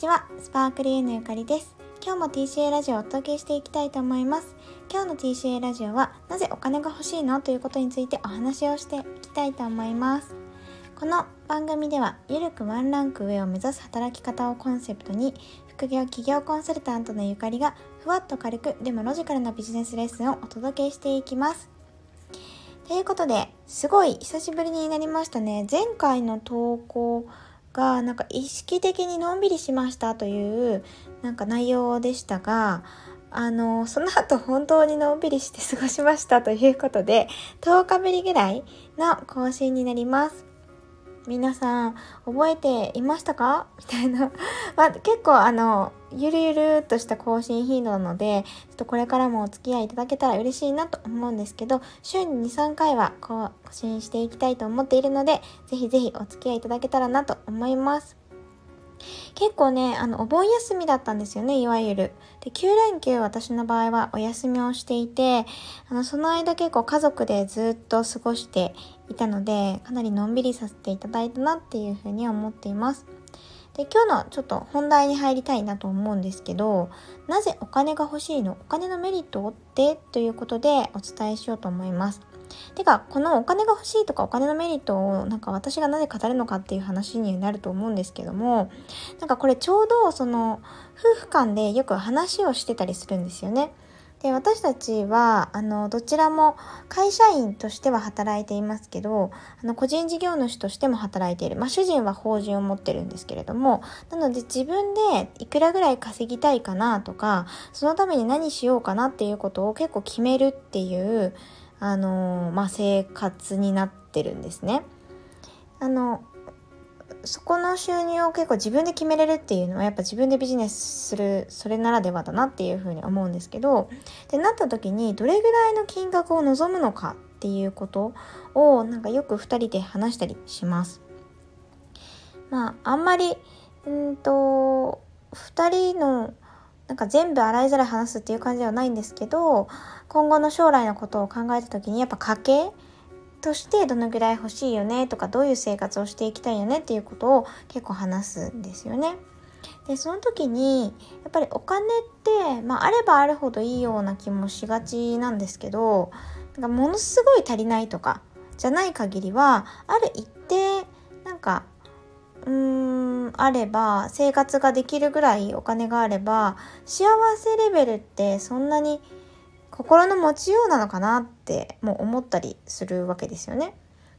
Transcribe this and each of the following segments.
ちは、スパークリーのゆかりです。今日も TCA ラジオをお届けしていきたいと思います。今日の TCA ラジオは、なぜお金が欲しいのということについてお話をしていきたいと思います。この番組では、ゆるくワンランク上を目指す働き方をコンセプトに、副業企業コンサルタントのゆかりが、ふわっと軽く、でもロジカルなビジネスレッスンをお届けしていきます。ということで、すごい久しぶりになりましたね。前回の投稿がなんか意識的にのんびりしましたというなんか内容でしたが、あの、その後本当にのんびりして過ごしましたということで、10日ぶりぐらいの更新になります。皆さん覚えていましたか？みたいな。まあ、結構あの、ゆるゆるっとした更新頻度なので、ちょっとこれからもお付き合いいただけたら嬉しいなと思うんですけど、週に2、3回は更新していきたいと思っているので、ぜひぜひお付き合いいただけたらなと思います。結構ね、あの、お盆休みだったんですよね、いわゆる。で、9連休私の場合はお休みをしていて、あの、その間結構家族でずっと過ごしていたので、かなりのんびりさせていただいたなっていうふうに思っています。で、今日のちょっと本題に入りたいなと思うんですけど、なぜお金が欲しいの？お金のメリットって？ということでお伝えしようと思います。てか、このお金が欲しいとかお金のメリットをなんか私がなぜ語るのかっていう話になると思うんですけども、なんかこれちょうどその夫婦間でよく話をしてたりするんですよね。で、私たちは、あの、どちらも会社員としては働いていますけど、あの、個人事業主としても働いている。まあ、主人は法人を持ってるんですけれども、なので自分でいくらぐらい稼ぎたいかなとか、そのために何しようかなっていうことを結構決めるっていう、あのまあ、生活になってるんですね。あのそこの収入を結構自分で決めれるっていうのはやっぱ自分でビジネスするそれならではだなっていうふうに思うんですけどでなった時にどれぐらいの金額を望むのかっていうことをなんかよく2人で話したりします。まああんまりうんと2人のなんか全部洗いざらい話すっていう感じではないんですけど今後の将来のことを考えた時にやっぱ家計としてどのぐらい欲しいよねとかどういう生活をしていきたいよねっていうことを結構話すんですよね。でその時にやっぱりお金って、まあ、あればあるほどいいような気もしがちなんですけどなんかものすごい足りないとかじゃない限りはある一定なんかうーんあれば生活ができるぐらいお金があれば幸せレベルってそんなに心の持ちようなのかなってもう思ったりするわけですよね。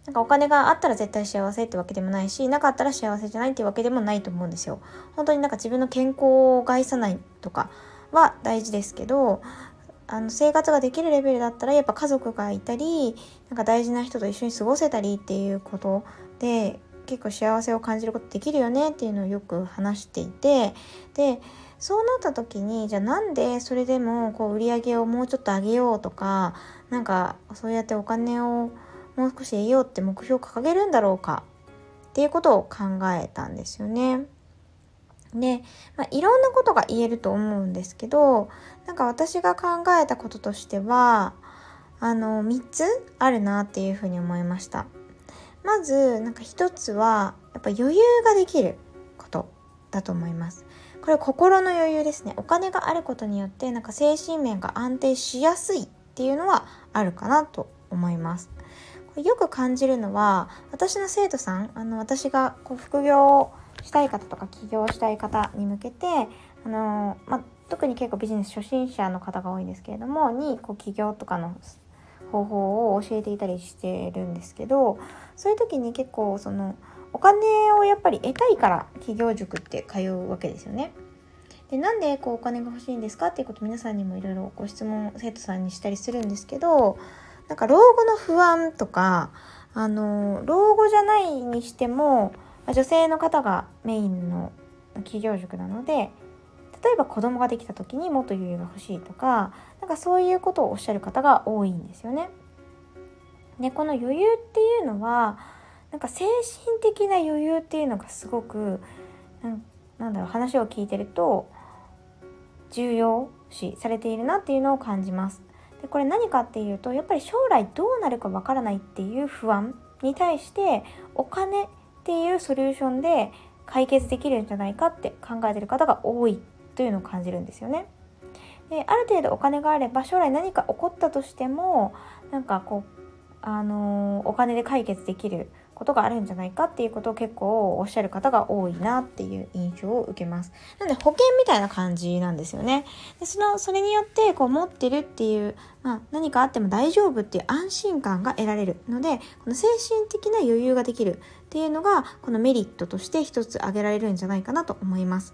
なんかお金があったら絶対幸せってわけでもないし、なかったら幸せじゃないってわけでもないと思うんですよ。本当になんか自分の健康を害さないとかは大事ですけど、あの生活ができるレベルだったらやっぱ家族がいたり、なんか大事な人と一緒に過ごせたりっていうことで、結構幸せを感じることできるよねっていうのをよく話していてでそうなった時にじゃあなんでそれでもこう売り上げをもうちょっと上げようとかなんかそうやってお金をもう少し得ようって目標を掲げるんだろうかっていうことを考えたんですよね。で、まあ、いろんなことが言えると思うんですけどなんか私が考えたこととしてはあの3つあるなっていうふうに思いました。まずなんか一つはやっぱ余裕ができることだと思います。これ心の余裕ですね。お金があることによってなんか精神面が安定しやすいっていうのはあるかなと思います。よく感じるのは私の生徒さんあの私がこう副業したい方とか起業したい方に向けてあの、ま特に結構ビジネス初心者の方が多いんですけれどもにこう起業とかの方法を教えていたりしてるんですけどそういう時に結構そのお金をやっぱり得たいから企業塾って通うわけですよね。でなんでこうお金が欲しいんですかっていうこと皆さんにもいろいろご質問生徒さんにしたりするんですけどなんか老後の不安とかあの老後じゃないにしても女性の方がメインの企業塾なので例えば子供ができた時にもっと余裕が欲しいとかなんかそういうことをおっしゃる方が多いんですよね。でこの余裕っていうのはなんか精神的な余裕っていうのがすごくなんだろう話を聞いてると重要視されているなっていうのを感じます。でこれ何かっていうとやっぱり将来どうなるかわからないっていう不安に対してお金っていうソリューションで解決できるんじゃないかって考えてる方が多いというのを感じるんですよね。である程度お金があれば将来何か起こったとしてもなんかこうあのお金で解決できることがあるんじゃないかっていうことを結構おっしゃる方が多いなっていう印象を受けます。なので保険みたいな感じなんですよね。でそのそれによってこう持ってるっていう、まあ、何かあっても大丈夫っていう安心感が得られるのでこの精神的な余裕ができるっていうのがこのメリットとして一つ挙げられるんじゃないかなと思います。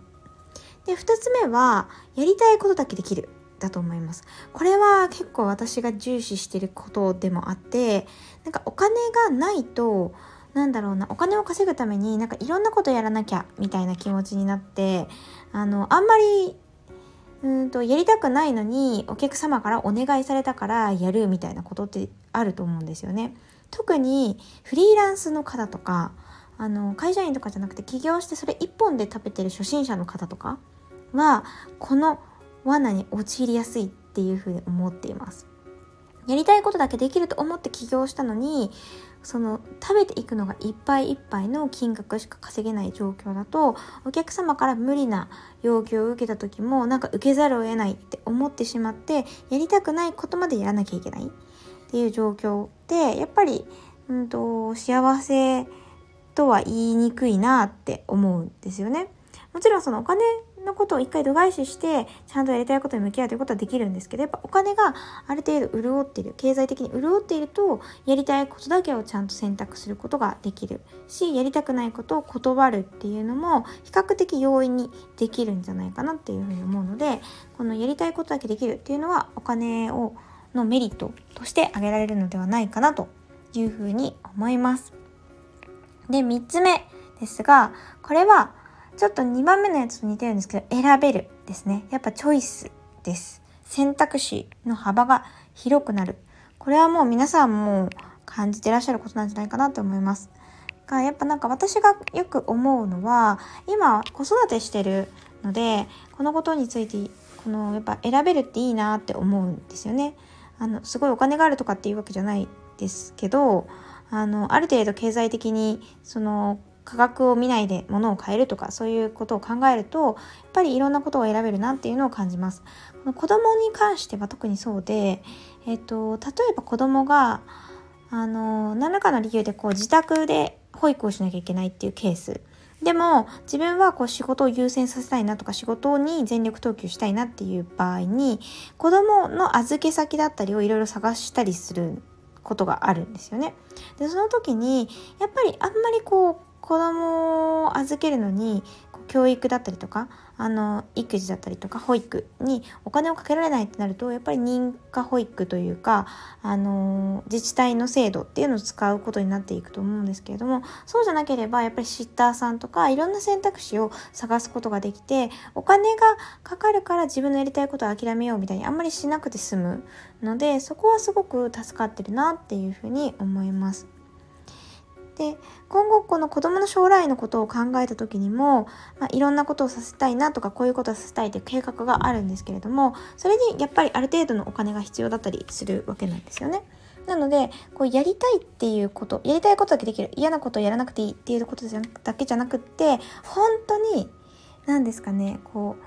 で2つ目はやりたいことだけできるだと思います。これは結構私が重視してることでもあってなんかお金がないとなんだろうなお金を稼ぐためになんかいろんなことやらなきゃみたいな気持ちになってあのあんまりうんとやりたくないのにお客様からお願いされたからやるみたいなことってあると思うんですよね。特にフリーランスの方とかあの会社員とかじゃなくて起業してそれ一本で食べてる初心者の方とかはこの罠に陥りやすいっていうふうに思っています。やりたいことだけできると思って起業したのにその食べていくのがいっぱいいっぱいの金額しか稼げない状況だとお客様から無理な要求を受けた時もなんか受けざるを得ないって思ってしまってやりたくないことまでやらなきゃいけないっていう状況ってやっぱり、うんと、幸せとは言いにくいなって思うんですよね。もちろんそのお金のことを一回度外視してちゃんとやりたいことに向き合うということはできるんですけどやっぱお金がある程度潤っている経済的に潤っているとやりたいことだけをちゃんと選択することができるしやりたくないことを断るっていうのも比較的容易にできるんじゃないかなっていうふうに思うのでこのやりたいことだけできるっていうのはお金をのメリットとして挙げられるのではないかなというふうに思います。で3つ目ですがこれはちょっと2番目のやつと似てるんですけど、選べるですね。やっぱチョイスです。選択肢の幅が広くなる。これはもう皆さんも感じてらっしゃることなんじゃないかなと思います。がやっぱなんか私がよく思うのは、今子育てしてるので、このことについて、このやっぱ選べるっていいなって思うんですよね。あの、すごいお金があるとかっていうわけじゃないですけど、あの、ある程度経済的に、その、価格を見ないで物を買えるとかそういうことを考えるとやっぱりいろんなことを選べるなっていうのを感じます。この子供に関しては特にそうで、えっと、例えば子供があの何らかの理由でこう自宅で保育をしなきゃいけないっていうケースでも自分はこう仕事を優先させたいなとか仕事に全力投球したいなっていう場合に子供の預け先だったりをいろいろ探したりすることがあるんですよね。でその時にやっぱりあんまりこう子供を預けるのに教育だったりとかあの育児だったりとか保育にお金をかけられないってなるとやっぱり認可保育というかあの自治体の制度っていうのを使うことになっていくと思うんですけれどもそうじゃなければやっぱりシッターさんとかいろんな選択肢を探すことができてお金がかかるから自分のやりたいことを諦めようみたいにあんまりしなくて済むのでそこはすごく助かってるなっていうふうに思います。で今後この子供の将来のことを考えた時にも、まあ、いろんなことをさせたいなとかこういうことをさせたいという計画があるんですけれどもそれにやっぱりある程度のお金が必要だったりするわけなんですよね。なのでこうやりたいっていうことやりたいことだけできる嫌なことをやらなくていいっていうことじゃだけじゃなくって本当に何ですかねこ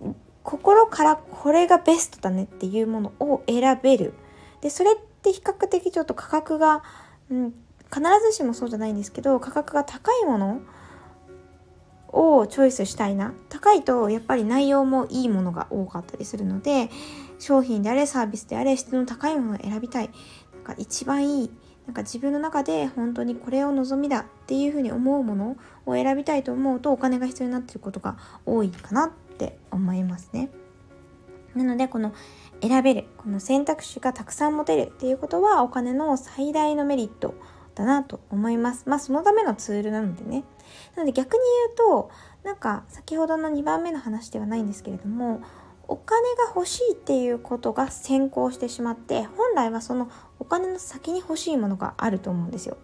う心からこれがベストだねっていうものを選べるでそれって比較的ちょっと価格が、うん、必ずしもそうじゃないんですけど価格が高いものをチョイスしたいな。高いとやっぱり内容もいいものが多かったりするので商品であれサービスであれ質の高いものを選びたい。なんか一番いい。なんか自分の中で本当にこれを望みだっていうふうに思うものを選びたいと思うとお金が必要になってることが多いかなって思いますね。なのでこの選べるこの選択肢がたくさん持てるっていうことはお金の最大のメリットだなと思います。まあそのためのツールなのでね。なので逆に言うと、なんか先ほどの2番目の話ではないんですけれども、お金が欲しいっていうことが先行してしまって、本来はそのお金の先に欲しいものがあると思うんですよ。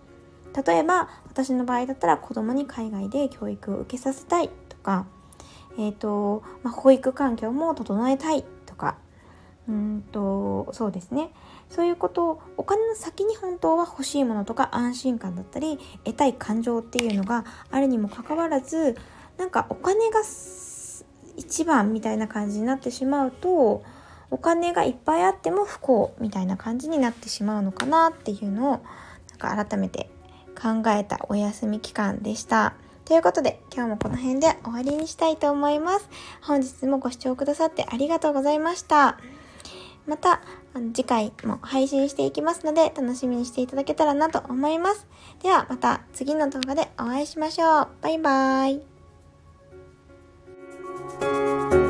例えば私の場合だったら子供に海外で教育を受けさせたいとか、えーとまあ、保育環境も整えたいとかうんとそうですねそういうことをお金の先に本当は欲しいものとか安心感だったり得たい感情っていうのがあるにもかかわらずなんかお金が一番みたいな感じになってしまうとお金がいっぱいあっても不幸みたいな感じになってしまうのかなっていうのをなんか改めて考えたお休み期間でした。ということで今日もこの辺で終わりにしたいと思います。本日もご視聴くださってありがとうございました。またあの次回も配信していきますので楽しみにしていただけたらなと思います。ではまた次の動画でお会いしましょう。バイバーイ。